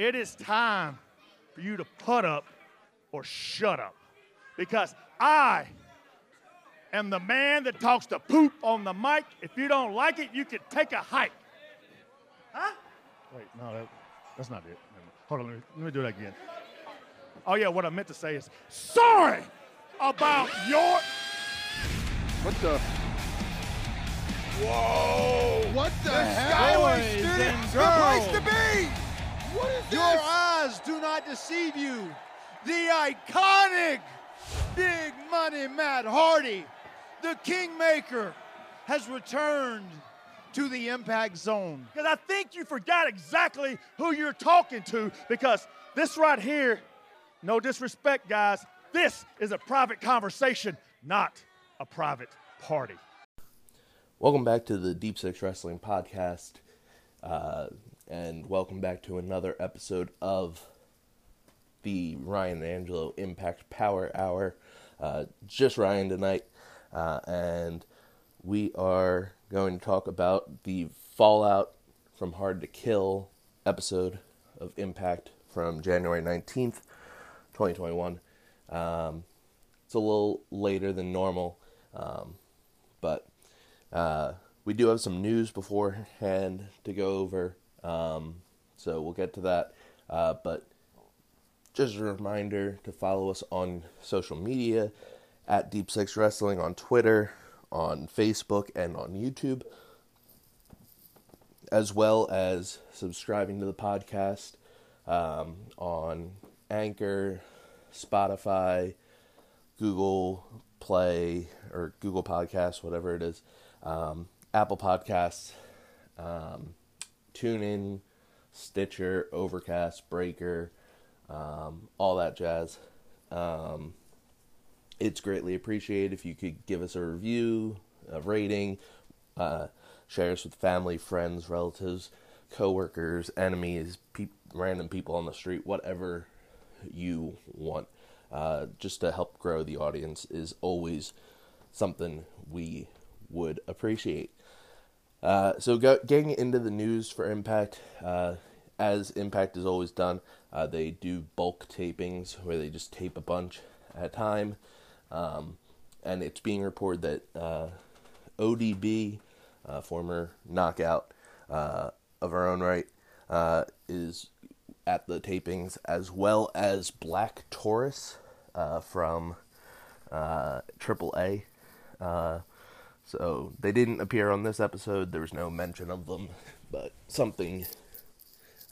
it is time for you to put up or shut up. Because I am the man that talks to poop on the mic. If you don't like it, you can take a hike. Huh? Wait, no, that, that's not it. Hold on, let me, let me do that again. Oh, yeah, what I meant to say is sorry about your. What the? Whoa! What the, The hell? Skyway Boys Studio, and the place to girls. Be. Your eyes do not deceive you. The iconic Big Money Matt Hardy, the Kingmaker, has returned to the Impact Zone. Because I think you forgot exactly who you're talking to because this right here, no disrespect, guys, this is a private conversation, not a private party. Welcome back to the Deep Six Wrestling Podcast, uh, and welcome back to another episode of the Ryan Angelo Impact Power Hour. Uh, just Ryan tonight, uh, and we are going to talk about the fallout from Hard to Kill episode of Impact from January 19th, 2021. Um, it's a little later than normal, um, but uh, we do have some news beforehand to go over, um, so we'll get to that. Uh, but just a reminder to follow us on social media at Deep Six Wrestling on Twitter, on Facebook, and on YouTube, as well as subscribing to the podcast um, on Anchor, Spotify, Google Play, or Google Podcasts, whatever it is, um, Apple Podcasts, um, TuneIn, Stitcher, Overcast, Breaker, um, all that jazz. Um, it's greatly appreciated if you could give us a review, a rating, uh, share us with family, friends, relatives, coworkers, enemies, peop random people on the street, whatever you want. Uh, just to help grow the audience is always something we would appreciate. Uh, so, go, getting into the news for Impact, uh, as Impact is always done, uh, they do bulk tapings where they just tape a bunch at a time. Um, and it's being reported that uh, ODB, uh, former knockout uh, of our own right, is at the tapings, as well as Black Taurus from AAA. So they didn't appear on this episode. There was no mention of them, but something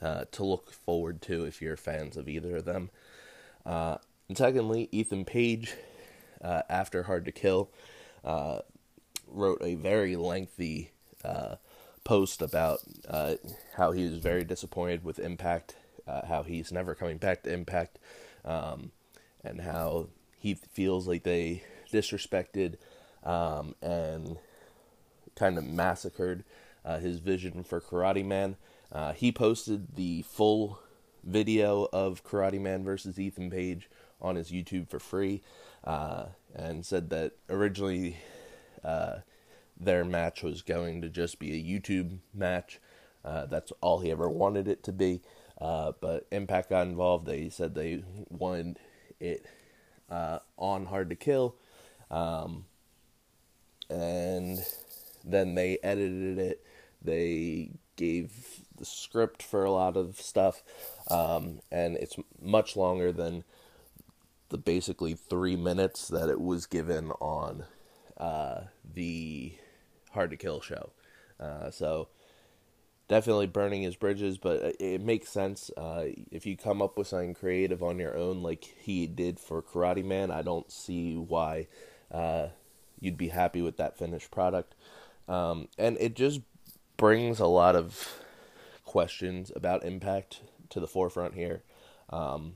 uh, to look forward to if you're fans of either of them. Uh, and secondly, Ethan Page, uh, after Hard to Kill, uh, wrote a very lengthy uh, post about uh, how he was very disappointed with Impact, how he's never coming back to Impact, um, and how he feels like they disrespected um, and kind of massacred uh, his vision for Karate Man. Uh, he posted the full video of Karate Man versus Ethan Page on his YouTube for free, uh, and said that originally uh, their match was going to just be a YouTube match. Uh, that's all he ever wanted it to be. Uh, but Impact got involved. They said they wanted it on Hard to Kill. Um, and then they edited it. They gave the script for a lot of stuff, um, and it's much longer than the basically three minutes that it was given on uh, the Hard to Kill show. Uh, so definitely burning his bridges, but it, makes sense. Uh, if you come up with something creative on your own, like he did for Karate Man, I don't see why uh, you'd be happy with that finished product. Um, and it just brings a lot of questions about impact to the forefront here. Um,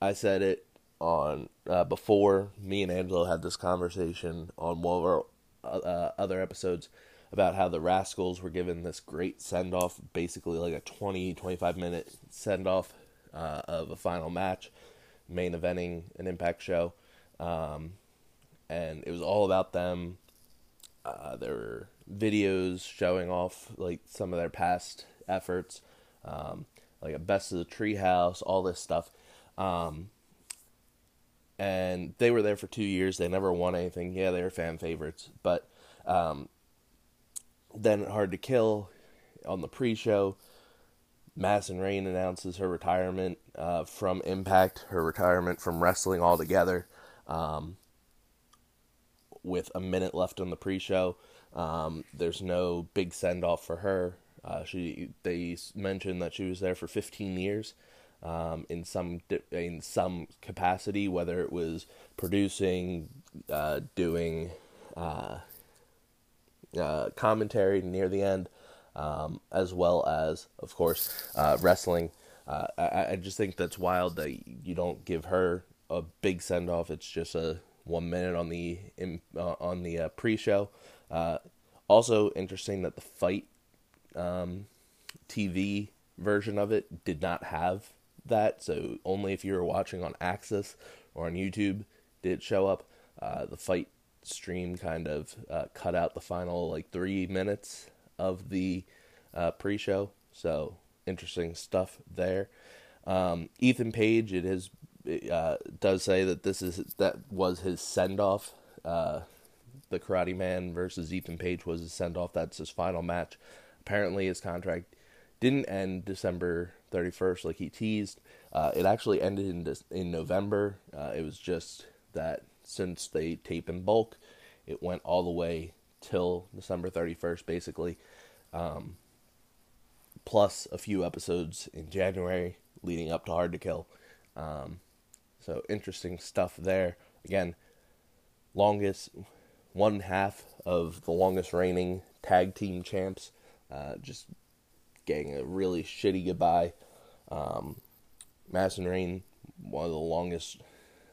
I said it on uh, before me and Angelo had this conversation on one of our uh, other episodes about how the Rascals were given this great send off, basically like a 20 25 minute send off uh, of a final match, main eventing an Impact show. Um, and it was all about them. Uh, there were videos showing off like some of their past efforts. Um, like a best of the treehouse, all this stuff. Um, and they were there for two years. They never won anything. Yeah, they were fan favorites, but um, then Hard to Kill on the pre-show. Madison Rayne announces her retirement uh, from Impact, her retirement from wrestling altogether, um, with a minute left on the pre-show. Um, there's no big send-off for her. Uh, she they mentioned that she was there for 15 years um, in some in some capacity, whether it was producing, uh, doing uh, uh, commentary near the end, um, as well as, of course, uh, wrestling. Uh, I, I just think that's wild that you don't give her a big send off. It's just a one minute on the in, uh, on the pre-show. also interesting that the Fite um, TV version of it did not have that. So only if you were watching on AXS or on YouTube did it show up. Uh, the Fite stream kind of uh, cut out the final like three minutes of the uh, pre-show. So interesting stuff there. Um, Ethan Page, it is uh, does say that this is that was his send off. Uh, the Karate Man versus Ethan Page was his send off. That's his final match. Apparently, his contract didn't end December 31st like he teased. Uh, it actually ended in in November. Uh, it was just that since they tape in bulk, it went all the way till December 31st, basically. Um, plus a few episodes in January leading up to Hard to Kill. Um, so interesting stuff there. Again, longest one half of the longest reigning tag team champs. Uh, just getting a really shitty goodbye. Um, Madison Rayne, one of the longest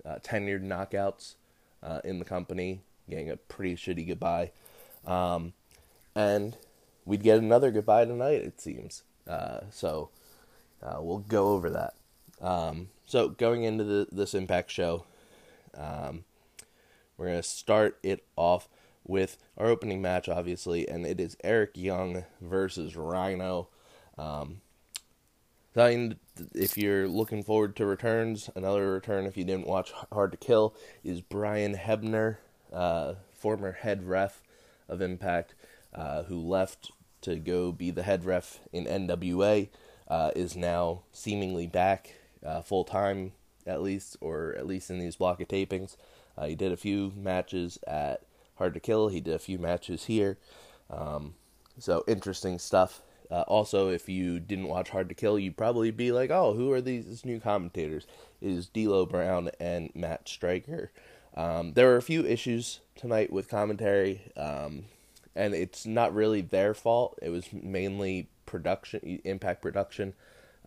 uh, tenured knockouts uh, in the company, getting a pretty shitty goodbye. Um, and we'd get another goodbye tonight, it seems. Uh, so uh, we'll go over that. Um, so going into the, this Impact show, um, we're going to start it off with our opening match, obviously, and it is Eric Young versus Rhino. Um, if you're looking forward to returns, another return if you didn't watch Hard to Kill is Brian Hebner, uh, former head ref of Impact, uh, who left to go be the head ref in NWA, uh, is now seemingly back uh, full time at least, or at least in these block of tapings. Uh, he did a few matches at Hard to Kill. He did a few matches here. Um, so interesting stuff. Uh, also, if you didn't watch Hard to Kill, you'd probably be like, "Oh, who are these new commentators?" It is D'Lo Brown and Matt Striker. Um, there were a few issues tonight with commentary, um, and it's not really their fault. It was mainly production, Impact production,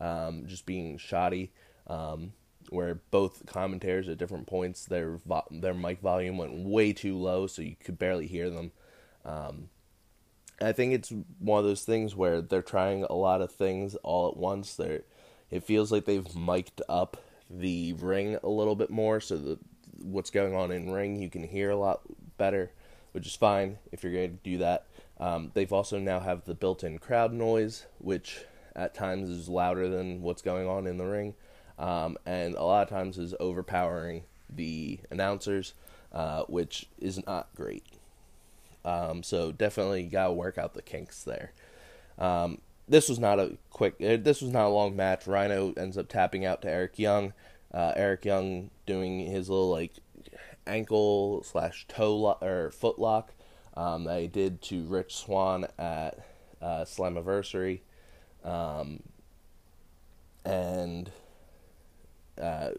um, just being shoddy. Um, where both commentators at different points their vo- their mic volume went way too low, so you could barely hear them. Um, I think it's one of those things where they're trying a lot of things all at once. They it feels like they've mic'd up the ring a little bit more, so that what's going on in ring you can hear a lot better, which is fine if you're going to do that. Um, they've also now have the built-in crowd noise, which at times is louder than what's going on in the ring, um, and a lot of times is overpowering the announcers, uh, which is not great. Um, so definitely got to work out the kinks there. Um, this was not a quick. Uh, this was not a long match. Rhino ends up tapping out to Eric Young. Uh, Eric Young doing his little like ankle slash toe lo- or foot lock um, that he did to Rich Swann at uh, Slammiversary, um, and uh,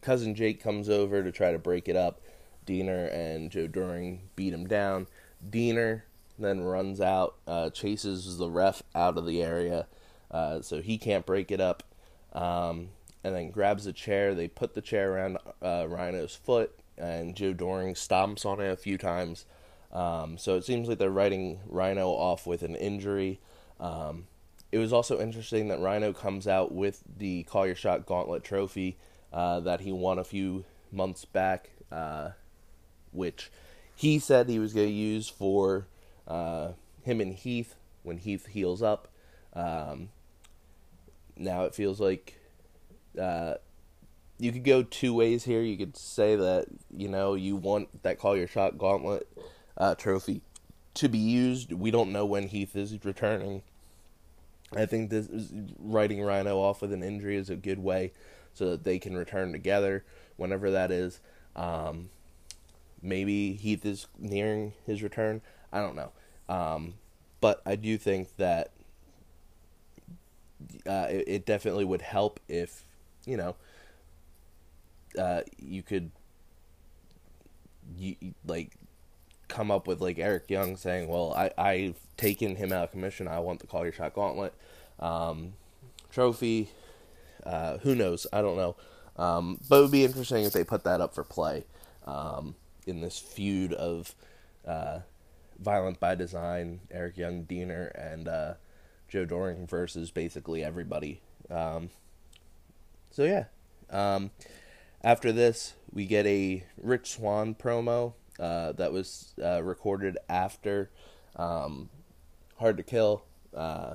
cousin Jake comes over to try to break it up. Deaner and Joe Doering beat him down. Deaner then runs out, uh, chases the ref out of the area, uh, so he can't break it up, um, and then grabs a chair. They put the chair around uh, Rhino's foot, and Joe Doering stomps on it a few times. Um, so it seems like they're writing Rhino off with an injury. Um, it was also interesting that Rhino comes out with the Call Your Shot Gauntlet trophy uh, that he won a few months back, uh, which he said he was going to use for uh, him and Heath when Heath heals up. Um, now it feels like uh, you could go two ways here. You could say that you know you want that call your shot gauntlet uh, trophy to be used. We don't know when Heath is returning. I think this writing Rhino off with an injury is a good way so that they can return together whenever that is. Um, maybe Heath is nearing his return. I don't know. Um, but I do think that uh, it, it, definitely would help if, you know, uh, you could, you, like, come up with, like, Eric Young saying, well, I, I've taken him out of commission. I want the Call Your Shot Gauntlet um, trophy. Uh, who knows? I don't know. Um, but it would be interesting if they put that up for play um, in this feud of uh, Violent by Design, Eric Young, Deaner, and uh, Joe Doering versus basically everybody. Um, so yeah. Um, after this, we get a Rich Swann promo uh, that was uh, recorded after um, Hard to Kill. Uh,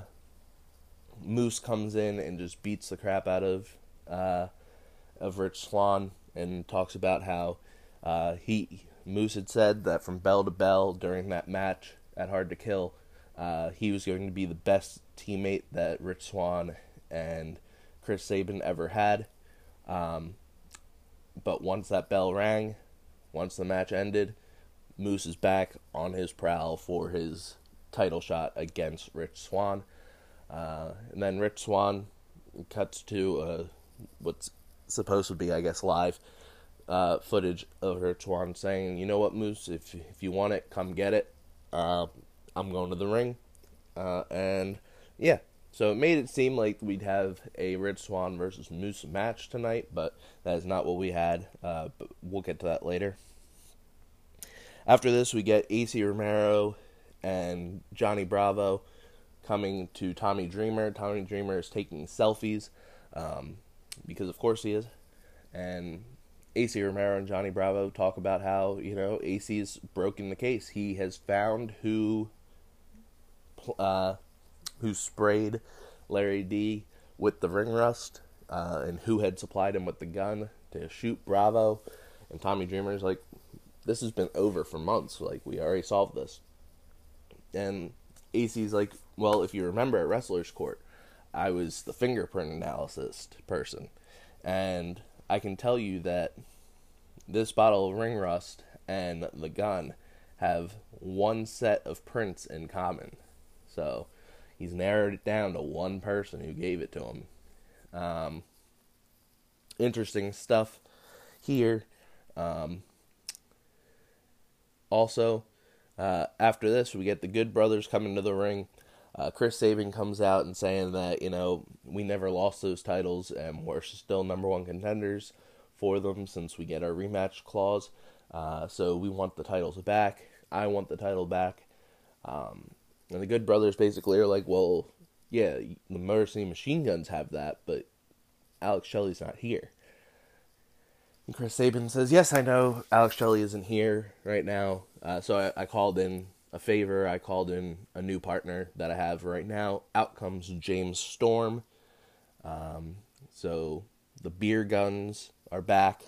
Moose comes in and just beats the crap out of uh, of Rich Swann and talks about how uh, he Moose had said that from bell to bell during that match at Hard to Kill, uh, he was going to be the best teammate that Rich Swann and Chris Sabin ever had. Um, but once that bell rang, once the match ended, Moose is back on his prowl for his title shot against Rich Swann. Uh, and then Rich Swann cuts to uh, what's supposed to be, I guess, live uh, footage of Rich Swann saying, "You know what, Moose? If if you want it, come get it. Uh, I'm going to the ring." Uh, and yeah, so it made it seem like we'd have a Red Swan versus Moose match tonight, but that is not what we had. Uh, but we'll get to that later. After this, we get Acey Romero and Johnny Bravo coming to Tommy Dreamer. Tommy Dreamer is taking selfies um, because, of course, he is. And Acey Romero and Johnny Bravo talk about how, you know, AC's broken the case. He has found who uh, who sprayed Larry D with the ring rust uh, and who had supplied him with the gun to shoot Bravo. And Tommy Dreamer's like, this has been over for months. Like, we already solved this. And AC's like, well, if you remember at Wrestler's Court, I was the fingerprint analysis person. And I can tell you that this bottle of ring rust and the gun have one set of prints in common. So he's narrowed it down to one person who gave it to him. Um, interesting stuff here. Um, also, uh, after this, we get the Good Brothers coming to the ring. Uh, Chris Sabin comes out and saying that you know we never lost those titles and we're still number one contenders for them since we get our rematch clause. Uh, so we want the titles back. I want the title back. Um, and the Good Brothers basically are like, well, yeah, the Motor City Machine Guns have that, but Alex Shelley's not here. And Chris Sabin says, yes, I know Alex Shelley isn't here right now. Uh, so I, I called in a favor. I called in a new partner that I have right now. Out comes James Storm. Um, so the beer guns are back,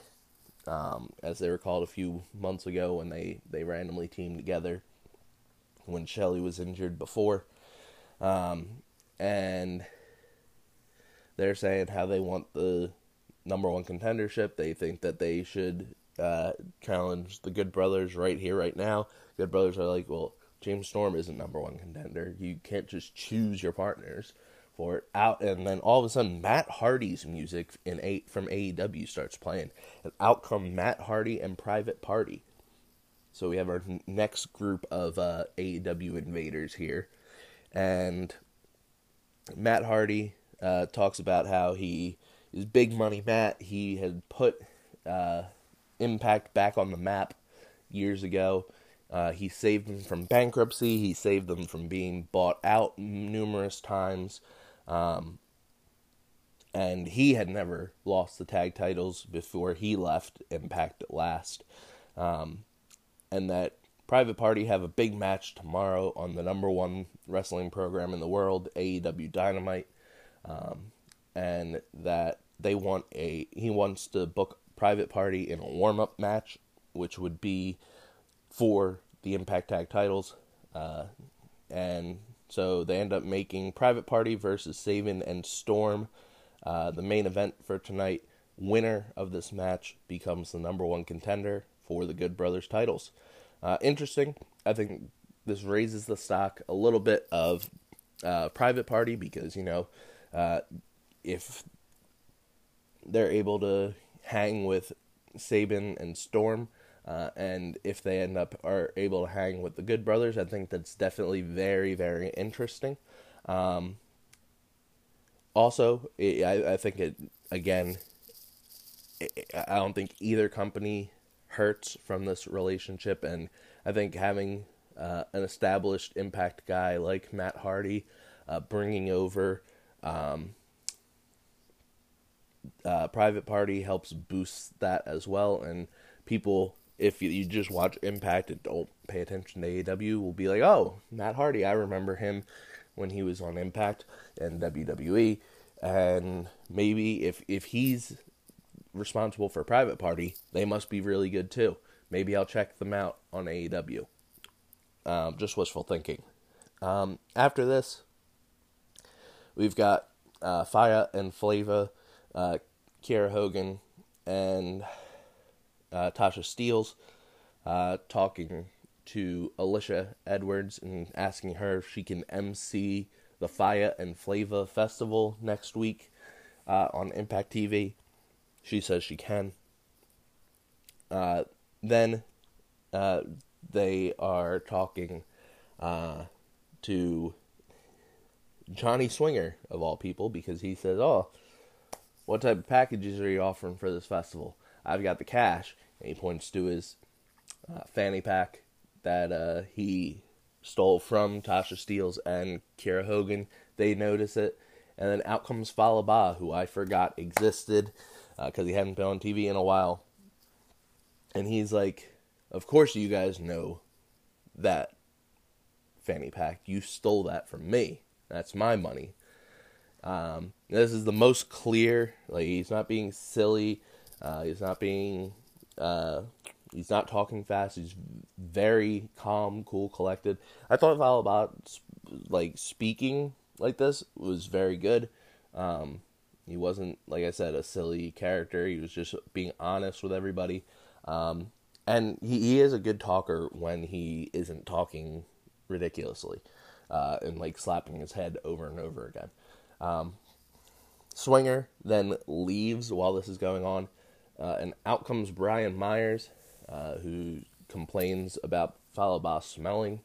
um, as they were called a few months ago when they, they randomly teamed together when Shelley was injured before. Um, and they're saying how they want the number one contendership. They think that they should uh, challenge the Good Brothers right here, right now. Good Brothers are like, well, James Storm isn't number one contender. You can't just choose your partners for it out, and then all of a sudden Matt Hardy's music in eight from AEW starts playing, and out come Matt Hardy and Private Party. So we have our next group of uh, AEW invaders here, and Matt Hardy uh, talks about how he is big money Matt. He had put uh, Impact back on the map years ago. Uh, he saved them from bankruptcy. He saved them from being bought out numerous times. Um, and he had never lost the tag titles before he left Impact at last. Um, and that Private Party have a big match tomorrow on the number one wrestling program in the world, AEW Dynamite. Um, and that they want a he wants to book private party in a warm up match, which would be for the Impact Tag titles, uh, and so they end up making Private Party versus Sabin and Storm. Uh, the main event for tonight. Winner of this match becomes the number one contender for the Good Brothers titles. Uh, interesting. I think this raises the stock a little bit of uh, Private Party because, you know, uh, if they're able to hang with Sabin and Storm, uh, and if they end up are able to hang with the Good Brothers, I think that's definitely very, very interesting. Um, also, I, I think it again. I don't think either company hurts from this relationship, and I think having uh, an established Impact guy like Matt Hardy uh, bringing over um, uh, Private Party helps boost that as well, and people if you, just watch Impact and don't pay attention to AEW, will be like, oh, Matt Hardy, I remember him when he was on Impact and WWE, and maybe if if he's responsible for Private Party, they must be really good too. Maybe I'll check them out on AEW. Um, just wishful thinking. Um, after this, we've got uh, Fire and Flava, uh, Kiera Hogan, and uh, Tasha Steelz uh, talking to Alisha Edwards and asking her if she can MC the Fire and Flava Festival next week uh, on Impact TV. She says she can. Uh, then uh, they are talking uh, to Johnny Swinger, of all people, because he says, Oh, what type of packages are you offering for this festival? I've got the cash. And he points to his uh, fanny pack that uh, he stole from Tasha Steelz and Kiera Hogan. They notice it. And then out comes Fallah Bahh, who I forgot existed because uh, he hadn't been on TV in a while. And he's like, Of course, you guys know that fanny pack. You stole that from me. That's my money. Um, this is the most clear. Like, he's not being silly. Uh, he's not being uh, he's not talking fast. He's very calm, cool, collected. I thought Fallah Bahh like speaking like this was very good. Um, he wasn't like I said a silly character. He was just being honest with everybody. Um, and he, he is a good talker when he isn't talking ridiculously uh, and like slapping his head over and over again. Um, Swinger then leaves while this is going on uh, and out comes Brian Myers, uh, who complains about Fallah Bahh smelling.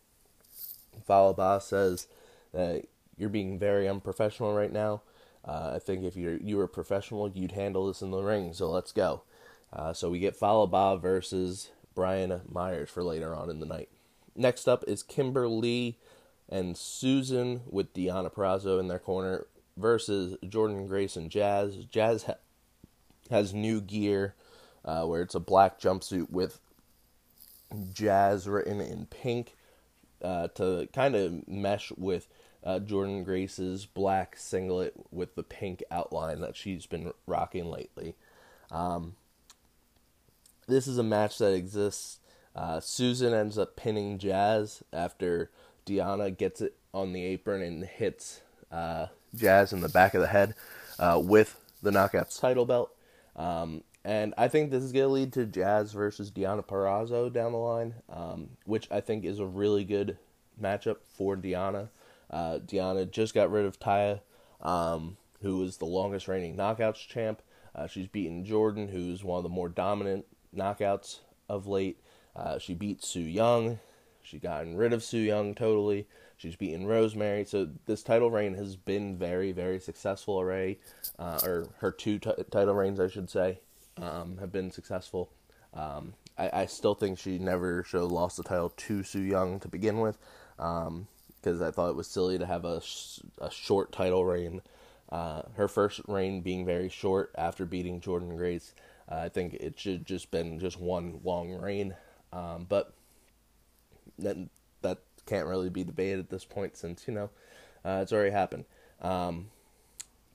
Fallah Bahh says that you're being very unprofessional right now. Uh, I think if you're you were professional, you'd handle this in the ring. So let's go. Uh, so we get Fallah Bahh versus Brian Myers for later on in the night. Next up is Kimber Lee and Susan with Deonna Purrazzo in their corner versus Jordynne Grace and Jazz. Jazz ha- has new gear uh, where it's a black jumpsuit with jazz written in pink uh, to kind of mesh with uh, Jordynne Grace's black singlet with the pink outline that she's been rocking lately. Um, this is a match that exists. Uh, Susan ends up pinning Jazz after Deonna gets it on the apron and hits uh, Jazz in the back of the head uh, with the Knockouts title belt. Um, and I think this is going to lead to Jazz versus Deonna Purrazzo down the line, um, which I think is a really good matchup for Deonna. Uh, Deonna just got rid of Taya, um, who was the longest reigning knockouts champ. Uh, she's beaten Jordynne, who's one of the more dominant knockouts of late. Uh, she beat Su Yung. She's gotten rid of Su Yung totally. She's beaten Rosemary. So this title reign has been very, very successful already. Uh, or her two t- title reigns, I should say, um, have been successful. Um, I, I, still think she never should have lost the title to Su Yung to begin with, because I thought it was silly to have a, a short title reign. Uh, her first reign being very short after beating Jordynne Grace. Uh, I think it should just been just one long reign. Um, but that that can't really be debated at this point since you know uh, it's already happened. Um,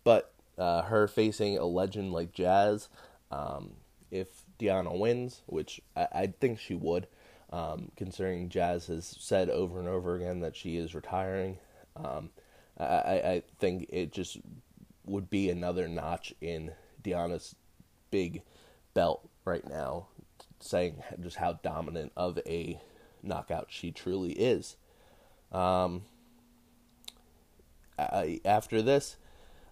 but uh, her facing a legend like Jazz. Um, if Deonna wins, which I, I think she would, um, considering Jazz has said over and over again that she is retiring. Um, I, I think it just would be another notch in Deonna's big belt right now, saying just how dominant of a knockout she truly is. Um, I, after this,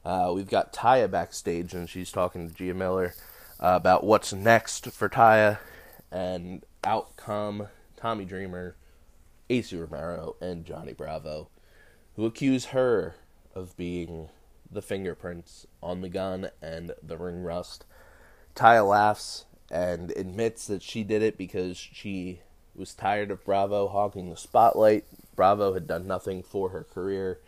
uh, we've got Taya backstage, and she's talking to Gia Miller uh, about what's next for Taya, and out come Tommy Dreamer, Acey Romero, and Johnny Bravo, who accuse her of being the fingerprints on the gun and the ring rust. Taya laughs and admits that she did it because she was tired of Bravo hogging the spotlight. Bravo had done nothing for her career,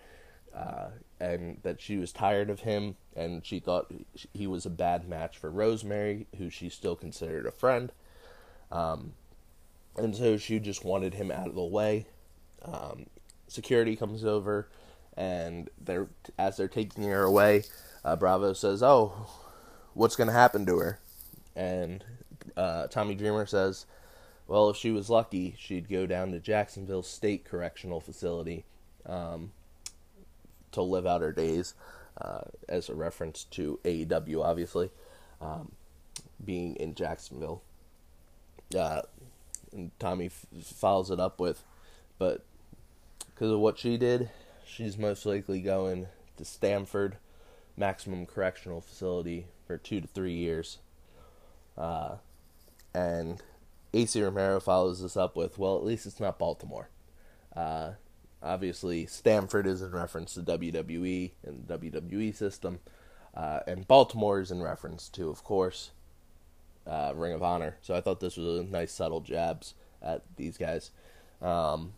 uh, and that she was tired of him, and she thought he was a bad match for Rosemary, who she still considered a friend. Um, and so she just wanted him out of the way. Um, security comes over, and they're as they're taking her away, uh, Bravo says, "Oh, what's going to happen to her?" And uh, Tommy Dreamer says, "Well, if she was lucky, she'd go down to Jacksonville State Correctional Facility um, to live out her days." Uh, as a reference to AEW, obviously, um, being in Jacksonville. And Tommy f- follows it up with, but because of what she did, she's most likely going to Stamford Maximum Correctional Facility for two to three years. Uh, and Acey Romero follows this up with, well, at least it's not Baltimore. Uh, obviously, Stamford is in reference to WWE and the WWE system, uh, and Baltimore is in reference to, of course, uh, Ring of Honor. So I thought this was a nice subtle jabs at these guys. Um,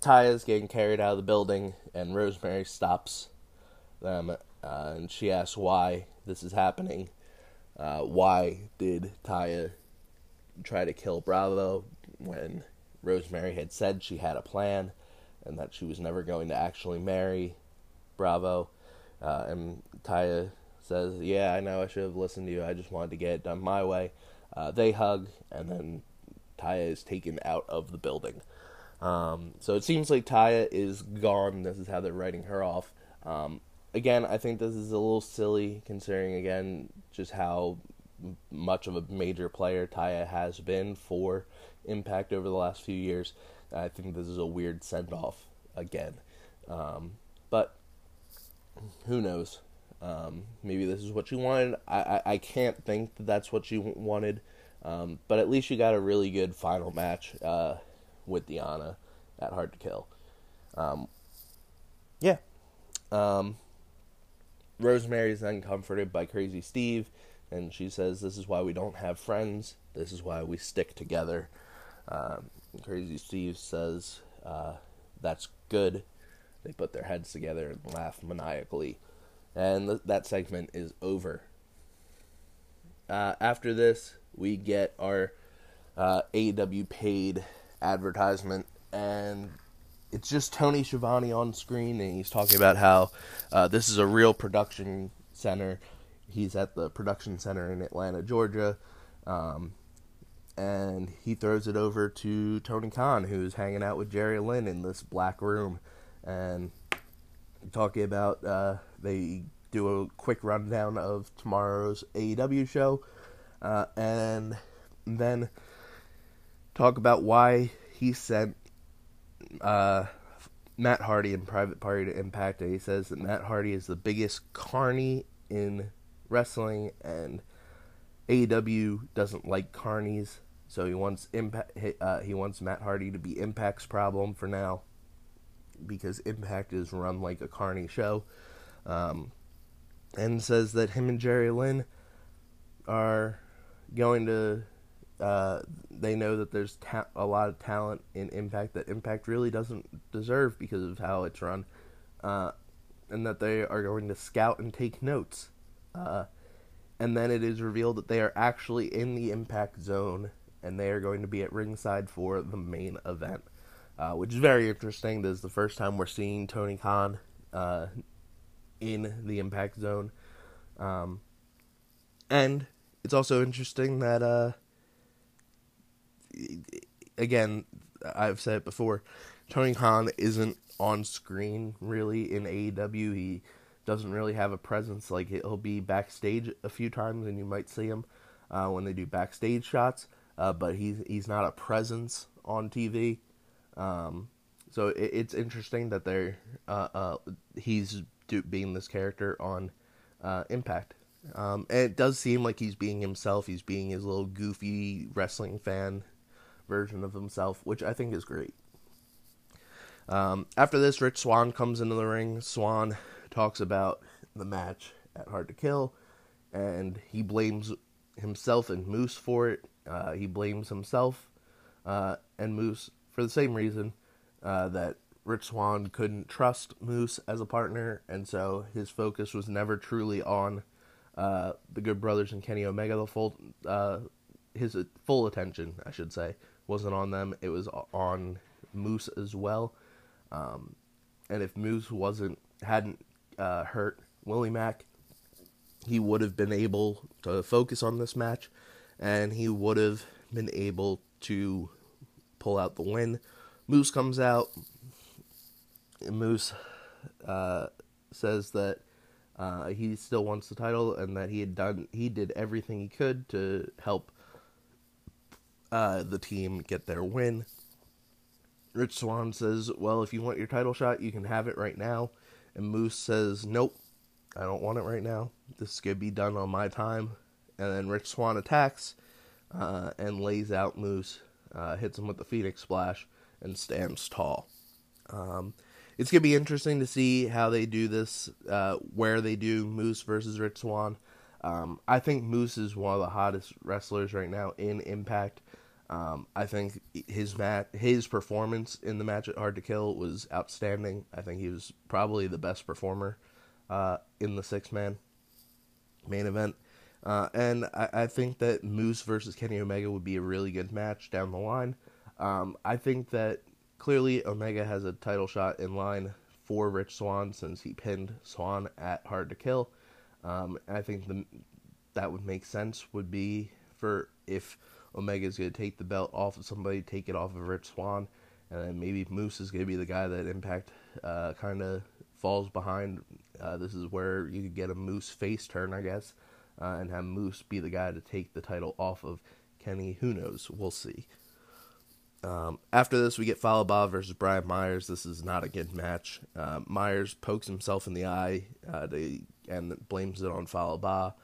Taya's getting carried out of the building, and Rosemary stops them, uh, and she asks why this is happening. Uh, why did Taya try to kill Bravo when Rosemary had said she had a plan and that she was never going to actually marry Bravo? Uh, and Taya says, Yeah, I know I should have listened to you. I just wanted to get it done my way. Uh, they hug, and then Taya is taken out of the building. Um, so it seems like Taya is gone. This is how they're writing her off. Um, again, I think this is a little silly considering, again, just how much of a major player Taya has been for Impact over the last few years. I think this is a weird send off again. Um, but who knows? Um, maybe this is what you wanted. I, I, I, can't think that that's what you wanted. Um, but at least you got a really good final match uh, with Deonna at Hard to Kill. Um, yeah. Um, Rosemary is then comforted by Crazy Steve, and she says, This is why we don't have friends. This is why we stick together. Um, Crazy Steve says, uh, That's good. They put their heads together and laugh maniacally and th- that segment is over. Uh, after this, we get our uh, AEW paid advertisement, and it's just Tony Schiavone on screen, and he's talking about how uh, this is a real production center. He's at the production center in Atlanta, Georgia, um, and he throws it over to Tony Khan, who's hanging out with Jerry Lynn in this black room, and talking about uh, they do a quick rundown of tomorrow's AEW show, uh, and then talk about why he sent uh, Matt Hardy in Private Party to Impact. And he says that Matt Hardy is the biggest carny in wrestling, and AEW doesn't like carnies, so he wants Impact. Uh, he wants Matt Hardy to be Impact's problem for now because Impact is run like a carny show. Um, and says that him and Jerry Lynn are going to. Uh, they know that there's ta- a lot of talent in Impact that Impact really doesn't deserve because of how it's run, uh, and that they are going to scout and take notes. Uh, and then it is revealed that they are actually in the Impact Zone and they are going to be at ringside for the main event uh, which is very interesting. This is the first time we're seeing Tony Khan uh, in the Impact Zone. Um, and it's also interesting that, uh, again, I've said it before, Tony Khan isn't on screen really in AEW. He doesn't really have a presence. Like he'll be backstage a few times, and you might see him uh, when they do backstage shots. Uh, but he's he's not a presence on TV. Um, so it, it's interesting that they're uh, uh, he's do, being this character on uh, Impact. Um, and it does seem like he's being himself. He's being his little goofy wrestling fan version of himself, which I think is great. Um, after this, Rich Swann comes into the ring. Swann talks about the match at Hard to Kill, and he blames himself and Moose for it. Uh, he blames himself uh, and Moose for the same reason uh, that Rich Swann couldn't trust Moose as a partner, and so his focus was never truly on uh, the Good Brothers and Kenny Omega. The full, uh, his full attention, I should say, wasn't on them. It was on Moose as well. Um, and if Moose wasn't hadn't uh, hurt Willie Mack, he would have been able to focus on this match, and he would have been able to pull out the win. Moose comes out. Moose uh, says that uh, he still wants the title and that he had done he did everything he could to help uh, the team get their win. Rich Swann says, "Well, if you want your title shot, you can have it right now." And Moose says, "Nope, I don't want it right now. This could be done on my time." And then Rich Swann attacks uh, and lays out Moose, uh, hits him with the Phoenix Splash, and stands tall. Um, it's gonna be interesting to see how they do this, uh, where they do Moose versus Rich Swann. Um, I think Moose is one of the hottest wrestlers right now in Impact. Um, I think his mat, his performance in the match at Hard to Kill was outstanding. I think he was probably the best performer uh, in the six man main event. Uh, and I, I, think that Moose versus Kenny Omega would be a really good match down the line. Um, I think that clearly Omega has a title shot in line for Rich Swann since he pinned Swann at Hard to Kill. Um, I think the, that would make sense would be for if Omega is going to take the belt off of somebody, take it off of Rich Swann, and then maybe Moose is going to be the guy that Impact uh, kind of falls behind. Uh, this is where you could get a Moose face turn, I guess, uh, and have Moose be the guy to take the title off of Kenny. Who knows? We'll see. Um, after this, we get Fallah Bahh versus Brian Myers. This is not a good match. Uh, Myers pokes himself in the eye uh, to, and blames it on Fallah Bahh.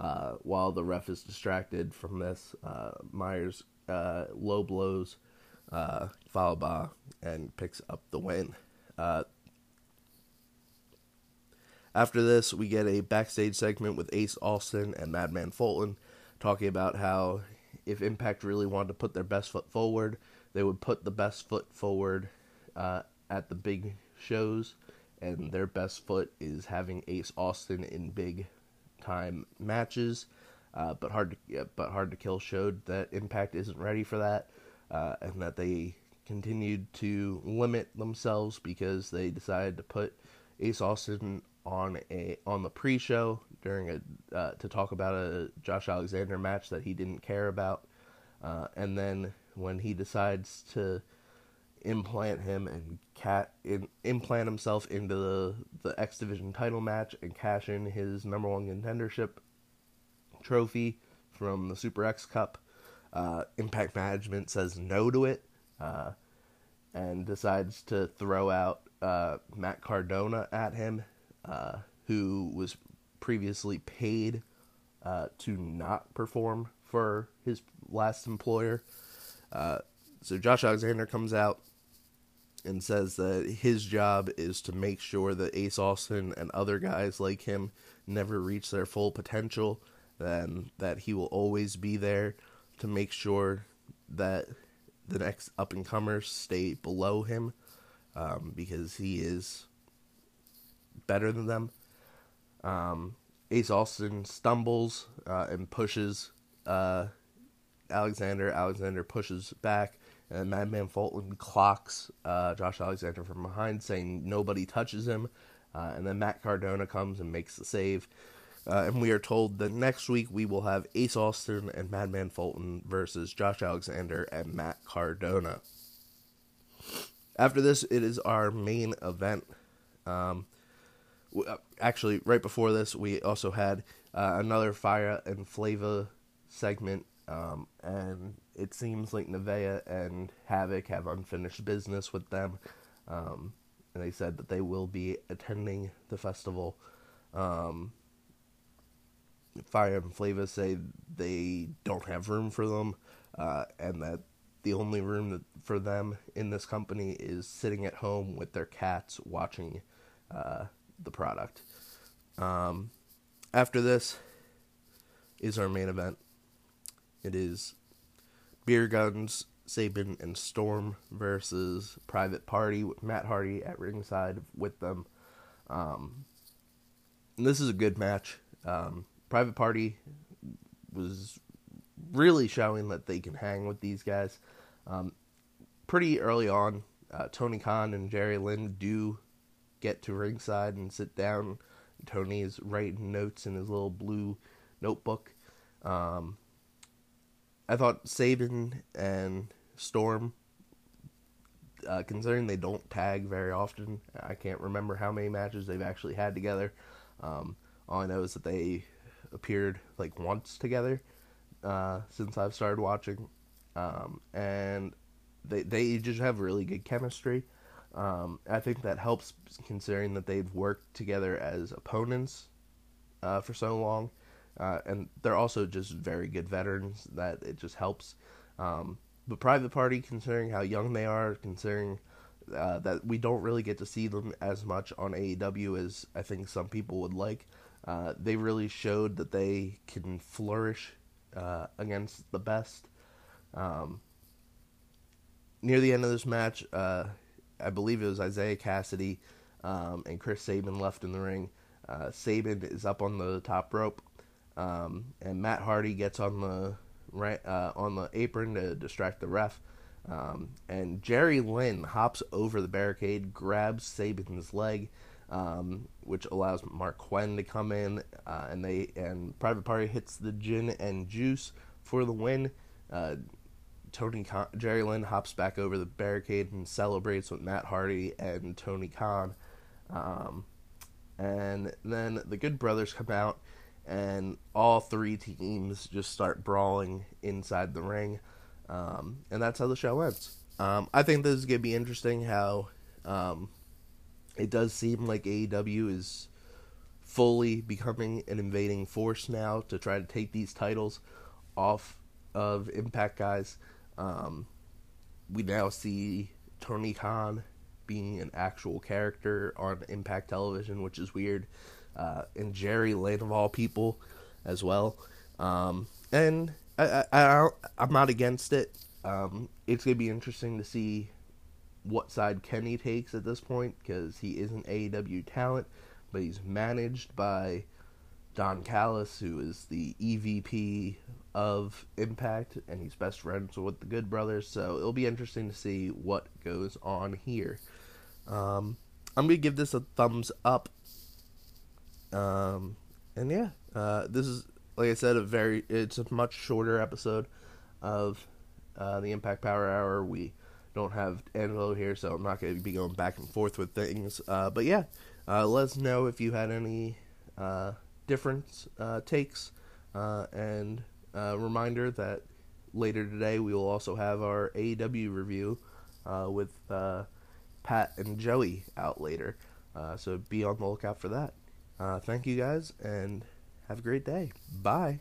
Uh, while the ref is distracted from this, uh, Myers uh, low blows uh, Fallah and picks up the win. After this, we get a backstage segment with Ace Austin and Madman Fulton talking about how if Impact really wanted to put their best foot forward, they would put the best foot forward uh, at the big shows, and their best foot is having Ace Austin in big time matches. Uh, but hard to but hard to kill showed that Impact isn't ready for that, uh, and that they continued to limit themselves because they decided to put Ace Austin on a on the pre-show during a uh, to talk about a Josh Alexander match that he didn't care about, uh, and then when he decides to implant him and cat in, implant himself into the the X Division title match and cash in his number one contendership trophy from the Super X Cup. Uh, Impact Management says no to it uh, and decides to throw out uh, Matt Cardona at him, uh, who was previously paid uh, to not perform for his last employer. Uh, so Josh Alexander comes out and says that his job is to make sure that Ace Austin and other guys like him never reach their full potential, and that he will always be there to make sure that the next up and comers stay below him um, because he is better than them. Um, Ace Austin stumbles uh, and pushes uh, Alexander. Alexander pushes back, and Madman Fulton clocks uh, Josh Alexander from behind, saying nobody touches him. Uh, and then Matt Cardona comes and makes the save. Uh, and we are told that next week we will have Ace Austin and Madman Fulton versus Josh Alexander and Matt Cardona. After this, it is our main event. Um, uh, actually, right before this, we also had uh, another Fire and Flava segment, um, and it seems like Nevaeh and Havok have unfinished business with them. Um, and they said that they will be attending the festival. Um, Fire and Flava say they don't have room for them, uh, and that the only room that, for them in this company is sitting at home with their cats watching uh, the product. Um, after this is our main event. It is Beer Guns, Sabin, and Storm versus Private Party with Matt Hardy at ringside with them. Um, this is a good match. Um, Private Party was really showing that they can hang with these guys. Um, pretty early on, uh, Tony Khan and Jerry Lynn do get to ringside and sit down. Tony is writing notes in his little blue notebook. Um, I thought Sabin and Storm, uh, considering they don't tag very often, I can't remember how many matches they've actually had together. Um, all I know is that they appeared like once together uh, since I've started watching, um, and they they just have really good chemistry. Um, I think that helps considering that they've worked together as opponents uh, for so long, uh, and they're also just very good veterans. That it just helps. Um, but Private Party, considering how young they are, considering uh, that we don't really get to see them as much on AEW as I think some people would like, uh, they really showed that they can flourish uh, against the best. Um, near the end of this match, uh, I believe it was Isiah Kassidy um, and Chris Sabin left in the ring. Uh, Sabin is up on the top rope, um, and Matt Hardy gets on the right uh, on the apron to distract the ref. Um, and Jerry Lynn hops over the barricade, grabs Sabin's leg, um, which allows Marq Quen to come in, uh, and they and Private Party hits the gin and juice for the win. Uh, Tony Khan, Jerry Lynn hops back over the barricade and celebrates with Matt Hardy and Tony Khan. Um, and then the Good Brothers come out, and all three teams just start brawling inside the ring. Um, and that's how the show ends. Um, I think this is going to be interesting how um, it does seem like AEW is fully becoming an invading force now to try to take these titles off of Impact guys. Um, we now see Tony Khan being an actual character on Impact Television, which is weird, uh, and Jerry Lynn of all people as well. Um, and I, I, I'm not against it. Um, it's gonna be interesting to see what side Kenny takes at this point because he is an AEW talent, but he's managed by Don Callis, who is the EVP of Impact, and he's best friends with the Good Brothers. So it'll be interesting to see what goes on here. Um, I'm gonna give this a thumbs up. Um, and yeah, uh, this is like I said, a very it's a much shorter episode of uh, the Impact Power Hour. We don't have Angelo here, so I'm not going to be going back and forth with things. Uh, but yeah, uh, let us know if you had any uh, different uh, takes. Uh, and uh, reminder that later today we will also have our AEW review with Pat and Joey out later. Uh, so be on the lookout for that. Uh, thank you guys, and have a great day. Bye.